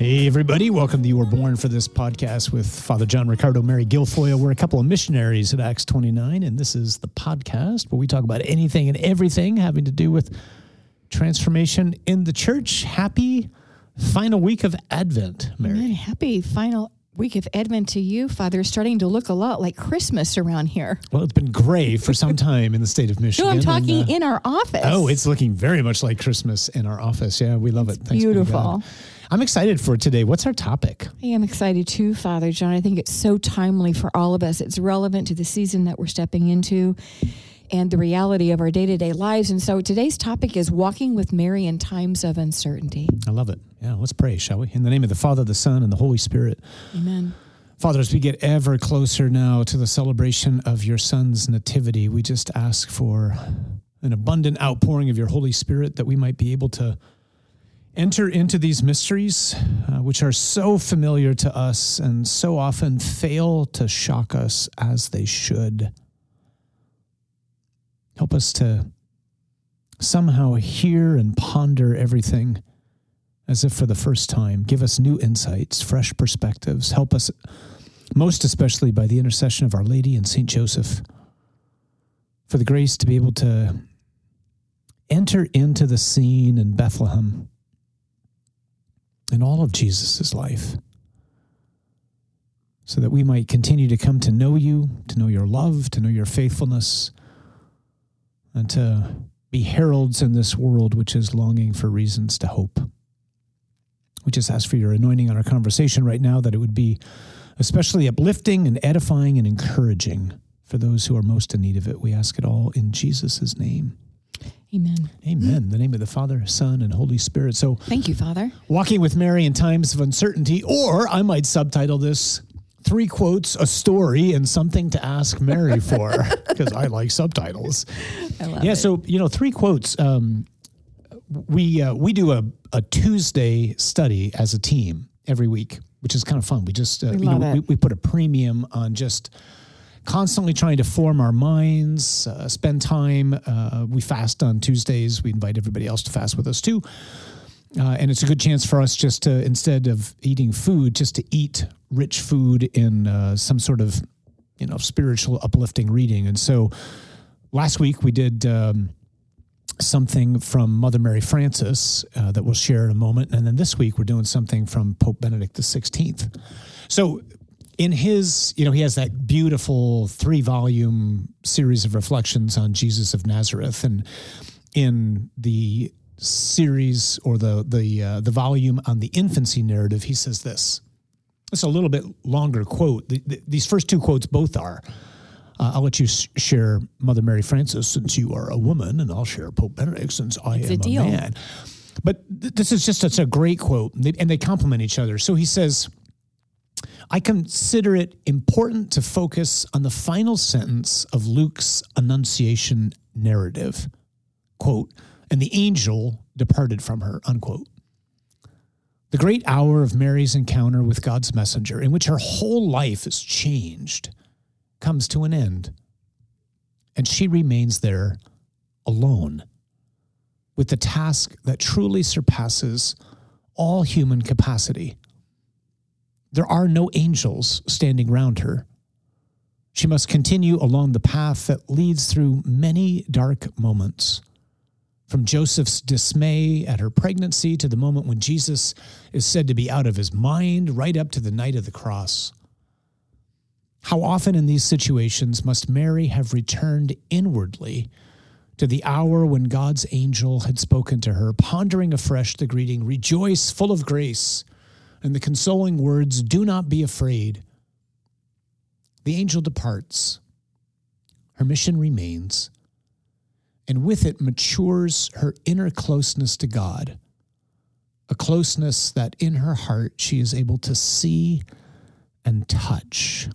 Hey, everybody. Welcome to You Were Born for this podcast with Father John Riccardo, Mary Guilfoyle. We're a couple of missionaries at Acts 29, and this is the podcast where we talk about anything and everything having to do with transformation in the church. Happy final week of Advent, Mary. Amen. Happy final week of Advent to you, Father. It's starting to look a lot like Christmas around here. Well, it's been gray for some time in the state of Michigan. No, I'm talking and, uh, in our office. Oh, it's looking very much like Christmas in our office. Yeah, we love it. Thanks beautiful. I'm excited for today. What's our topic? I am excited too, Father John. I think it's so timely for all of us. It's relevant to the season that we're stepping into and the reality of our day to day lives. And so today's topic is walking with Mary in times of uncertainty. I love it. Yeah, let's pray, shall we? In the name of the Father, the Son, and the Holy Spirit. Amen. Father, as we get ever closer now to the celebration of your Son's nativity, we just ask for an abundant outpouring of your Holy Spirit that we might be able to enter into these mysteries, uh, which are so familiar to us and so often fail to shock us as they should. Help us to somehow hear and ponder everything as if for the first time. Give us new insights, fresh perspectives. Help us, most especially by the intercession of Our Lady and St. Joseph, for the grace to be able to enter into the scene in Bethlehem in all of Jesus' life so that we might continue to come to know you, to know your love, to know your faithfulness, and to be heralds in this world which is longing for reasons to hope. We just ask for your anointing on our conversation right now that it would be especially uplifting and edifying and encouraging for those who are most in need of it. We ask it all in Jesus' name. Amen. Amen. In the name of the Father, Son, and Holy Spirit. So, Thank you, Father. walking with Mary in times of uncertainty, or I might subtitle this three quotes, a story, and something to ask Mary for, because I like subtitles. I love Yeah, it. so you know, three quotes. Um, we uh, we do a, a Tuesday study as a team every week, which is kind of fun. We just uh, We you know, we, we put a premium on just constantly trying to form our minds, uh, spend time. Uh, we fast on Tuesdays. We invite everybody else to fast with us too. Uh, and it's a good chance for us just to, instead of eating food, just to eat rich food in uh, some sort of, you know, spiritual uplifting reading. And so last week we did um, something from Mother Mary Francis uh, that we'll share in a moment. And then this week we're doing something from Pope Benedict XVI. So in his, you know, he has that beautiful three volume series of reflections on Jesus of Nazareth. And in the series or the the uh, the volume on the infancy narrative, he says this. It's a little bit longer quote. The, the, these first two quotes both are. Uh, I'll let you share Mother Mary Francis since you are a woman, and I'll share Pope Benedict since I It's am a deal. man. But th- this is just it's a great quote, and they, and they complement each other. So he says, I consider it important to focus on the final sentence of Luke's Annunciation narrative. Quote, and the angel departed from her, unquote. The great hour of Mary's encounter with God's messenger, in which her whole life is changed, comes to an end. And she remains there alone with the task that truly surpasses all human capacity. There are no angels standing round her. She must continue along the path that leads through many dark moments. From Joseph's dismay at her pregnancy to the moment when Jesus is said to be out of his mind, right up to the night of the cross. How often in these situations must Mary have returned inwardly to the hour when God's angel had spoken to her, pondering afresh the greeting, Rejoice, full of grace, and the consoling words, Do not be afraid. The angel departs. Her mission remains, and with it matures her inner closeness to God, a closeness that in her heart she is able to see and touch.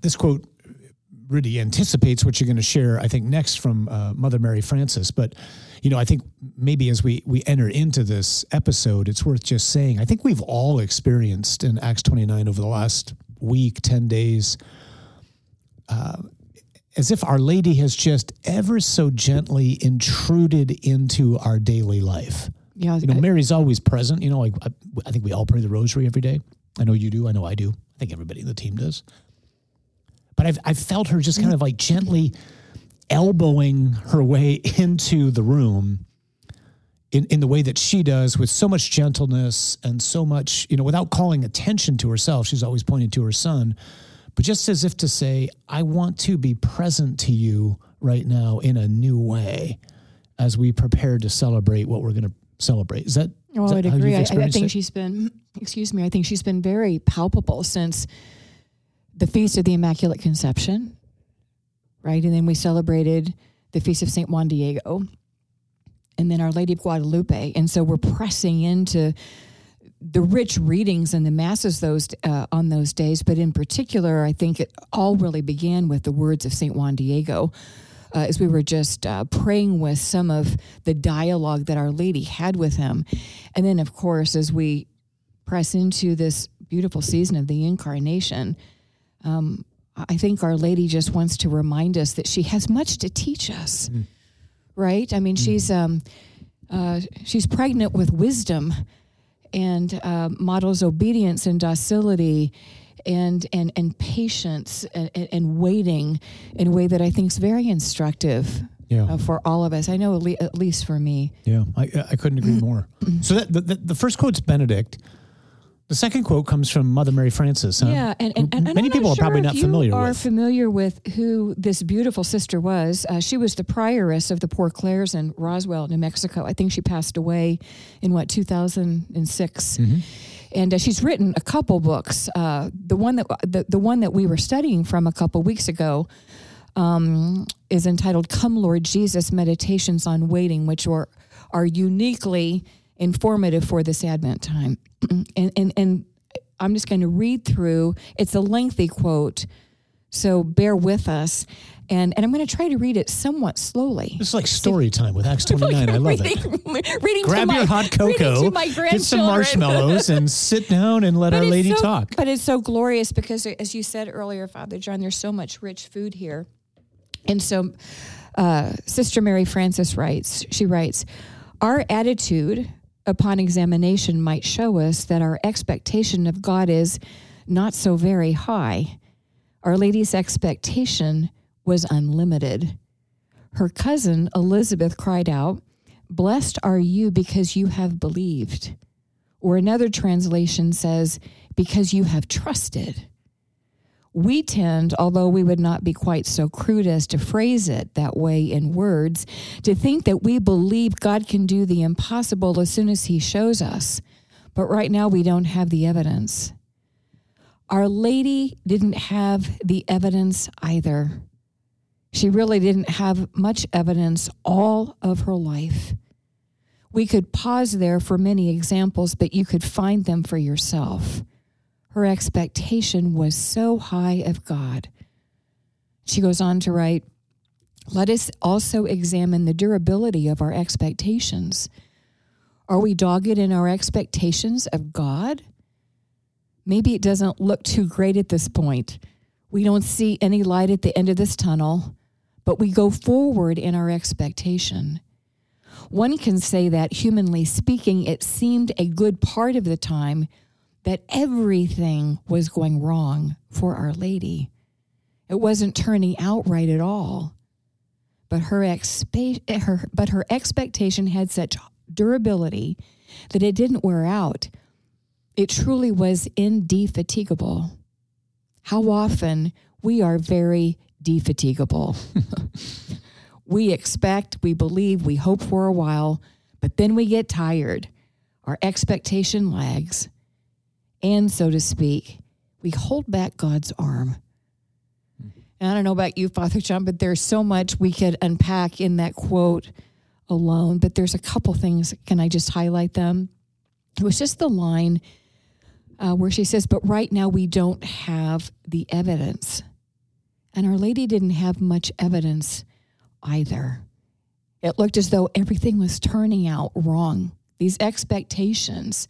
This quote really anticipates what you're going to share, I think, next from uh, Mother Mary Francis. But, you know, I think maybe as we, we enter into this episode, it's worth just saying, I think we've all experienced in Acts 29 over the last week, 10 days, uh, as if Our Lady has just ever so gently intruded into our daily life. Yeah, You know, Mary's always present. You know, like I, I think we all pray the rosary every day. I know you do. I know I do. I think everybody in the team does. But I've I've felt her just kind of like gently elbowing her way into the room in, in the way that she does with so much gentleness and so much, you know, without calling attention to herself. She's always pointing to her son, but just as if to say, I want to be present to you right now in a new way as we prepare to celebrate what we're going to celebrate. Is that? Well, is that I'd agree. I, I think it? she's been, excuse me, I think she's been very palpable since the Feast of the Immaculate Conception, right? And then we celebrated the Feast of St. Juan Diego and then Our Lady of Guadalupe. And so we're pressing into the rich readings and the masses those uh, on those days. But in particular, I think it all really began with the words of St. Juan Diego. Uh, as we were just uh, praying with some of the dialogue that Our Lady had with him. And then, of course, as we press into this beautiful season of the incarnation, um, I think Our Lady just wants to remind us that she has much to teach us, right? I mean, she's um, uh, she's pregnant with wisdom and uh, models obedience and docility and and and patience and, and, waiting in a way that I think is very instructive Yeah. uh, for all of us. I know at, le- at least for me. Yeah, I, I couldn't agree more. So that the, the, the first quote's Benedict. The second quote comes from Mother Mary Francis. Huh? Yeah, and, and, and many people not are probably not familiar you are with. familiar with who this beautiful sister was. Uh, she was the prioress of the Poor Clares in Roswell, New Mexico. I think she passed away in what 2006. Mm-hmm. And uh, she's written a couple books. Uh, the one that the, the one that we were studying from a couple weeks ago um, is entitled "Come, Lord Jesus: Meditations on Waiting," which are are uniquely informative for this Advent time. and and and I'm just going to read through. It's a lengthy quote, so bear with us. And and I'm going to try to read it somewhat slowly. It's like story time with Acts 29. I love it. reading, reading to Grab my, your hot cocoa, my get some marshmallows, and sit down and let But Our Lady so- talk. But it's so glorious because, as you said earlier, Father John, there's so much rich food here. And so, uh, Sister Mary Francis writes, she writes, Our attitude upon examination might show us that our expectation of God is not so very high. Our Lady's expectation was unlimited. Her cousin Elizabeth cried out, Blessed are you because you have believed. Or another translation says, because you have trusted. We tend, although we would not be quite so crude as to phrase it that way in words, to think that we believe God can do the impossible as soon as He shows us. But right now, we don't have the evidence. Our Lady didn't have the evidence either. She really didn't have much evidence all of her life. We could pause there for many examples, but you could find them for yourself. Her expectation was so high of God. She goes on to write Let us also examine the durability of our expectations. Are we dogged in our expectations of God? Maybe it doesn't look too great at this point. We don't see any light at the end of this tunnel, but we go forward in our expectation. One can say that, humanly speaking, it seemed a good part of the time that everything was going wrong for Our Lady. It wasn't turning out right at all. But her, expe- eh, her, but her expectation had such durability that it didn't wear out. It truly was indefatigable. How often we are very defatigable. we expect, we believe, we hope for a while, but then we get tired. Our expectation lags. And so to speak, we hold back God's arm. And I don't know about you, Father John, but there's so much we could unpack in that quote alone. But there's a couple things. Can I just highlight them? It was just the line uh, where she says, But right now we don't have the evidence. And Our Lady didn't have much evidence either. It looked as though everything was turning out wrong. These expectations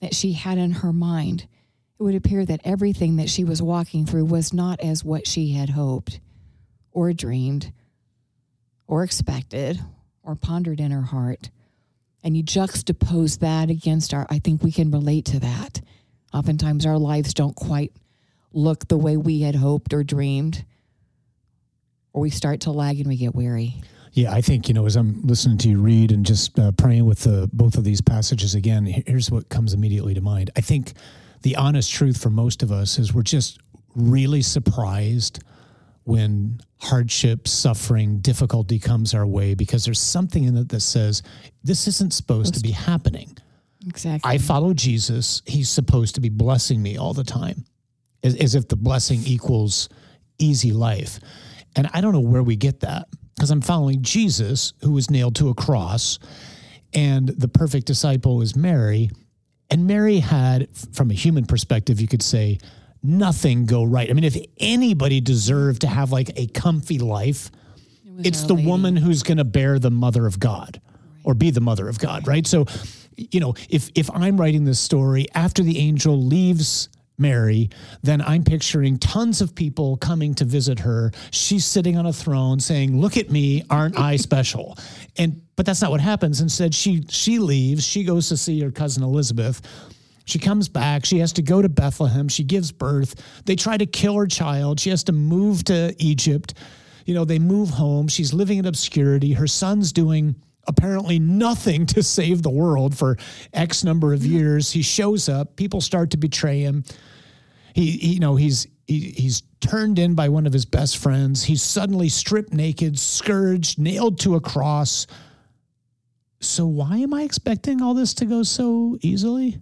that she had in her mind, it would appear that everything that she was walking through was not as what she had hoped or dreamed or expected or pondered in her heart. and you juxtapose that against our, I think we can relate to that. Oftentimes our lives don't quite look the way we had hoped or dreamed, or we start to lag and we get weary. Yeah, I think, you know, as I'm listening to you read and just uh, praying with the, both of these passages again, here's what comes immediately to mind. I think the honest truth for most of us is we're just really surprised when hardship, suffering, difficulty comes our way because there's something in it that says this isn't supposed to be happening. Exactly. I follow Jesus. He's supposed to be blessing me all the time, as, as if the blessing equals easy life. And I don't know where we get that because I'm following Jesus, who was nailed to a cross, and the perfect disciple is Mary. And Mary had, from a human perspective, you could say, nothing go right. I mean, if anybody deserved to have like a comfy life, it it's the lady. woman who's going to bear the mother of God right. or be the mother of God, right? right? So, you know, if if I'm writing this story after the angel leaves Mary, then I'm picturing tons of people coming to visit her. She's sitting on a throne saying, "Look at me, aren't I special?" And but that's not what happens. Instead, she she leaves. She goes to see her cousin Elizabeth. She comes back. She has to go to Bethlehem. She gives birth. They try to kill her child. She has to move to Egypt. You know, they move home. She's living in obscurity. Her son's doing apparently nothing to save the world for X number of years. He shows up. People start to betray him. He, he you know, he's he, he's turned in by one of his best friends. He's suddenly stripped naked, scourged, nailed to a cross. So why am I expecting all this to go so easily?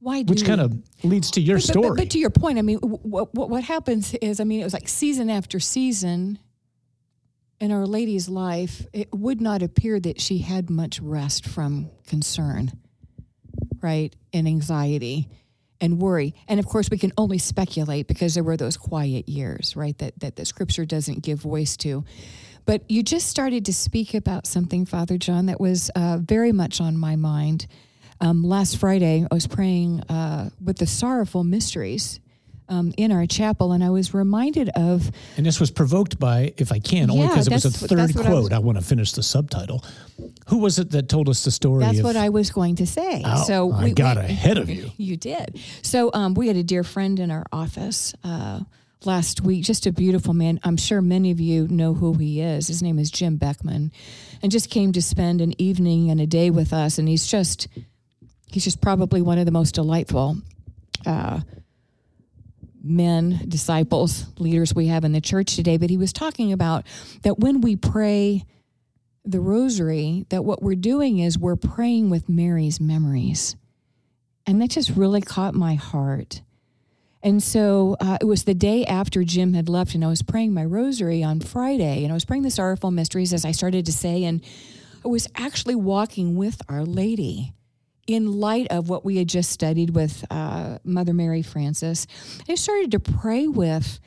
Why Which kind of leads to your but, story. But, but, to your point, I mean, what, what, what happens is, I mean, it was like season after season in Our Lady's life, it would not appear that she had much rest from concern, right? And anxiety and worry. And of course, we can only speculate because there were those quiet years, right? That, that the scripture doesn't give voice to. But you just started to speak about something, Father John, that was uh, very much on my mind um, last Friday, I was praying uh, with the sorrowful mysteries um, in our chapel, and I was reminded of. And this was provoked by, if I can, only because it was a third quote. I, was, I, want to finish the subtitle. Who was it that told us the story? That's of, what I was going to say. Oh, so I we, got we, ahead of you. You did. So um, we had a dear friend in our office. Uh, last week, just a beautiful man. I'm sure many of you know who he is. His name is Jim Beckman, and just came to spend an evening and a day with us. And he's just he's just probably one of the most delightful uh, men, disciples, leaders we have in the church today. But he was talking about that when we pray the rosary, that what we're doing is we're praying with Mary's memories. And that just really caught my heart. And so uh, it was the day after Jim had left, and I was praying my rosary on Friday, and I was praying the sorrowful mysteries as I started to say, and I was actually walking with Our Lady in light of what we had just studied with uh, Mother Mary Francis, I started to pray with,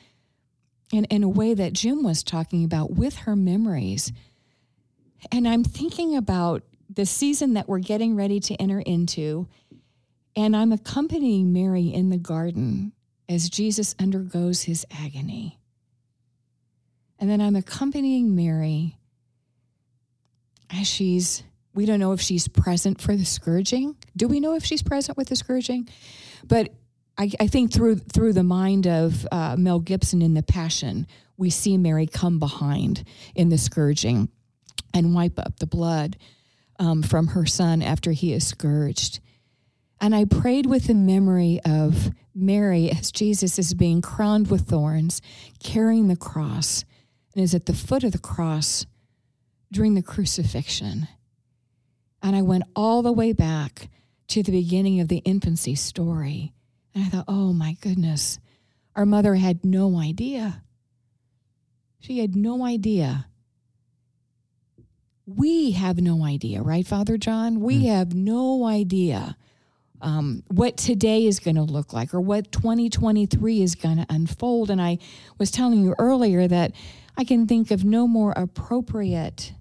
in, in a way that Jim was talking about, with her memories. And I'm thinking about the season that we're getting ready to enter into, and I'm accompanying Mary in the garden as Jesus undergoes his agony. And then I'm accompanying Mary as she's we don't know if she's present for the scourging. Do we know if she's present with the scourging? But I, I think through through the mind of uh, Mel Gibson in The Passion, we see Mary come behind in the scourging and wipe up the blood um, from her son after he is scourged. And I prayed with the memory of Mary as Jesus is being crowned with thorns, carrying the cross, and is at the foot of the cross during the crucifixion. And I went all the way back to the beginning of the infancy story. And I thought, oh my goodness, our mother had no idea. She had no idea. We have no idea, right, Father John? We mm. have no idea um, what today is going to look like or what 2023 is going to unfold. And I was telling you earlier that I can think of no more appropriate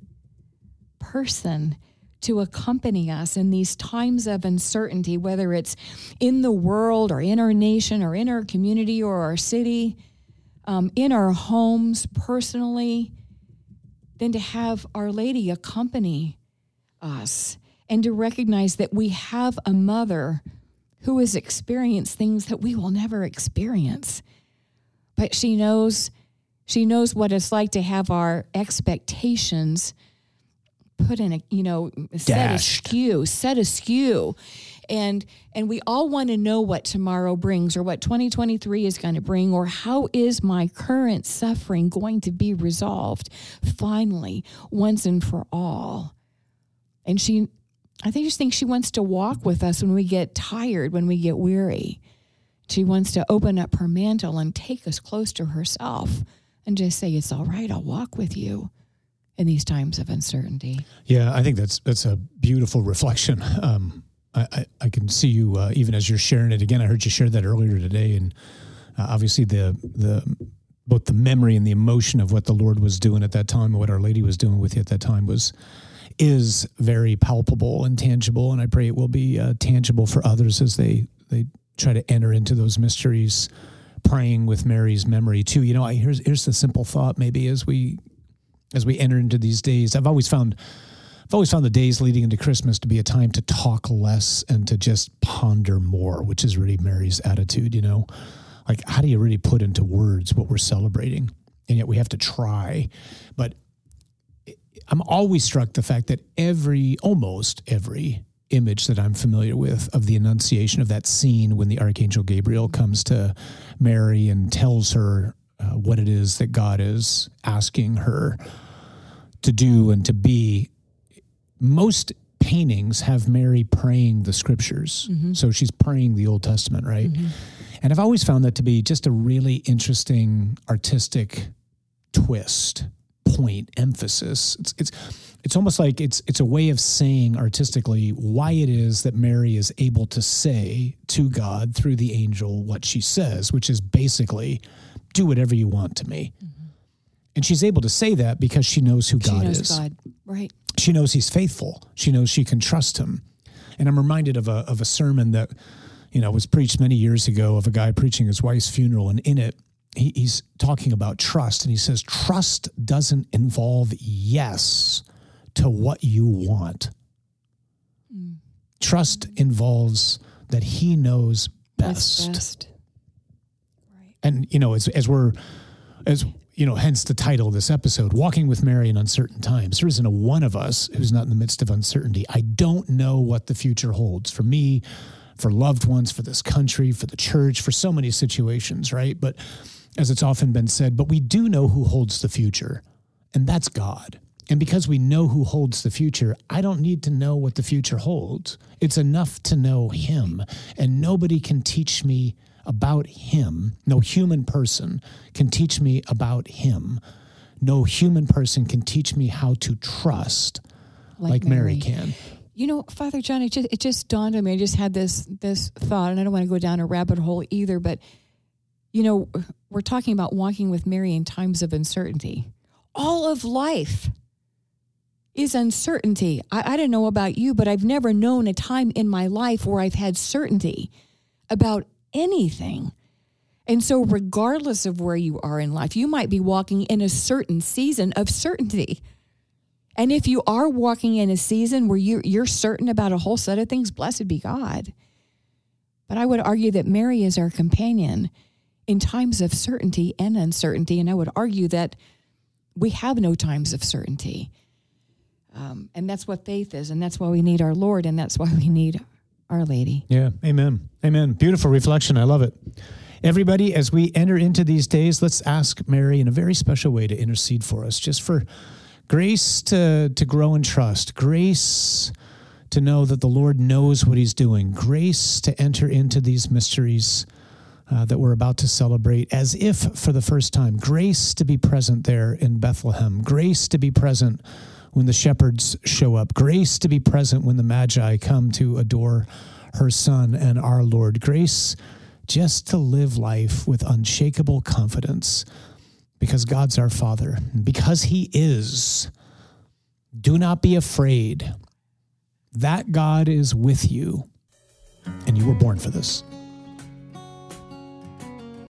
person to accompany us in these times of uncertainty, whether it's in the world or in our nation or in our community or our city, um, in our homes personally, than to have Our Lady accompany us and to recognize that we have a mother who has experienced things that we will never experience. But she knows she knows what it's like to have our expectations put in a you know set Dashed. askew, set askew. And and we all want to know what tomorrow brings or what 2023 is going to bring or how is my current suffering going to be resolved finally once and for all. And she I think just think she wants to walk with us when we get tired, when we get weary. She wants to open up her mantle and take us close to herself and just say, It's all right, I'll walk with you in these times of uncertainty. Yeah, I think that's that's a beautiful reflection. Um, I, I, I can see you uh, even as you're sharing it again. I heard you share that earlier today, and uh, obviously the the both the memory and the emotion of what the Lord was doing at that time, and what Our Lady was doing with you at that time was is very palpable and tangible. And I pray it will be uh, tangible for others as they they try to enter into those mysteries, praying with Mary's memory too. You know, I, here's here's the simple thought maybe as we as we enter into these days. I've always found I've always found the days leading into Christmas to be a time to talk less and to just ponder more, which is really Mary's attitude, you know. Like how do you really put into words what we're celebrating? And yet we have to try. But I'm always struck the fact that every almost every image that I'm familiar with of the annunciation of that scene when the archangel Gabriel comes to Mary and tells her uh, what it is that God is asking her to do and to be. Most paintings have Mary praying the scriptures. So she's praying the Old Testament, right? And I've always found that to be just a really interesting artistic twist, point, emphasis. It's it's it's almost like it's it's a way of saying artistically why it is that Mary is able to say to God through the angel what she says, which is basically do whatever you want to me. And she's able to say that because she knows who She God knows is God. Right. she knows he's faithful. She knows she can trust him. And I'm reminded of a of a sermon that you know was preached many years ago of a guy preaching his wife's funeral, and in it he, he's talking about trust, and he says trust doesn't involve yes to what you want. Mm. Trust involves that he knows best best. And you know as as we're as you know hence the title of this episode walking with mary in uncertain times there isn't a one of us who's not in the midst of uncertainty i don't know what the future holds for me for loved ones for this country for the church for so many situations right but as it's often been said but we do know who holds the future and that's god and because we know who holds the future, I don't need to know what the future holds. It's enough to know Him. And nobody can teach me about Him. No human person can teach me about Him. No human person can teach me how to trust like, Mary. can. You know, Father John, it just it just dawned on me. I just had this this thought, and I don't want to go down a rabbit hole either. But you know, we're talking about walking with Mary in times of uncertainty. All of life is uncertainty. I, I don't know about you, but I've never known a time in my life where I've had certainty about anything. And so, regardless of where you are in life, you might be walking in a certain season of certainty. And if you are walking in a season where you're, you're certain about a whole set of things, blessed be God. But I would argue that Mary is our companion in times of certainty and uncertainty. And I would argue that we have no times of certainty. Um, and that's what faith is. And that's why we need our Lord. And that's why we need Our Lady. Yeah, amen. Amen. Beautiful reflection. I love it. Everybody, as we enter into these days, let's ask Mary in a very special way to intercede for us, just for grace to, to grow in trust, grace to know that the Lord knows what He's doing, grace to enter into these mysteries uh, that we're about to celebrate as if for the first time, grace to be present there in Bethlehem, grace to be present when the shepherds show up, grace to be present when the Magi come to adore her Son and our Lord, grace just to live life with unshakable confidence because God's our Father, because He is. Do not be afraid. That God is with you, and you were born for this.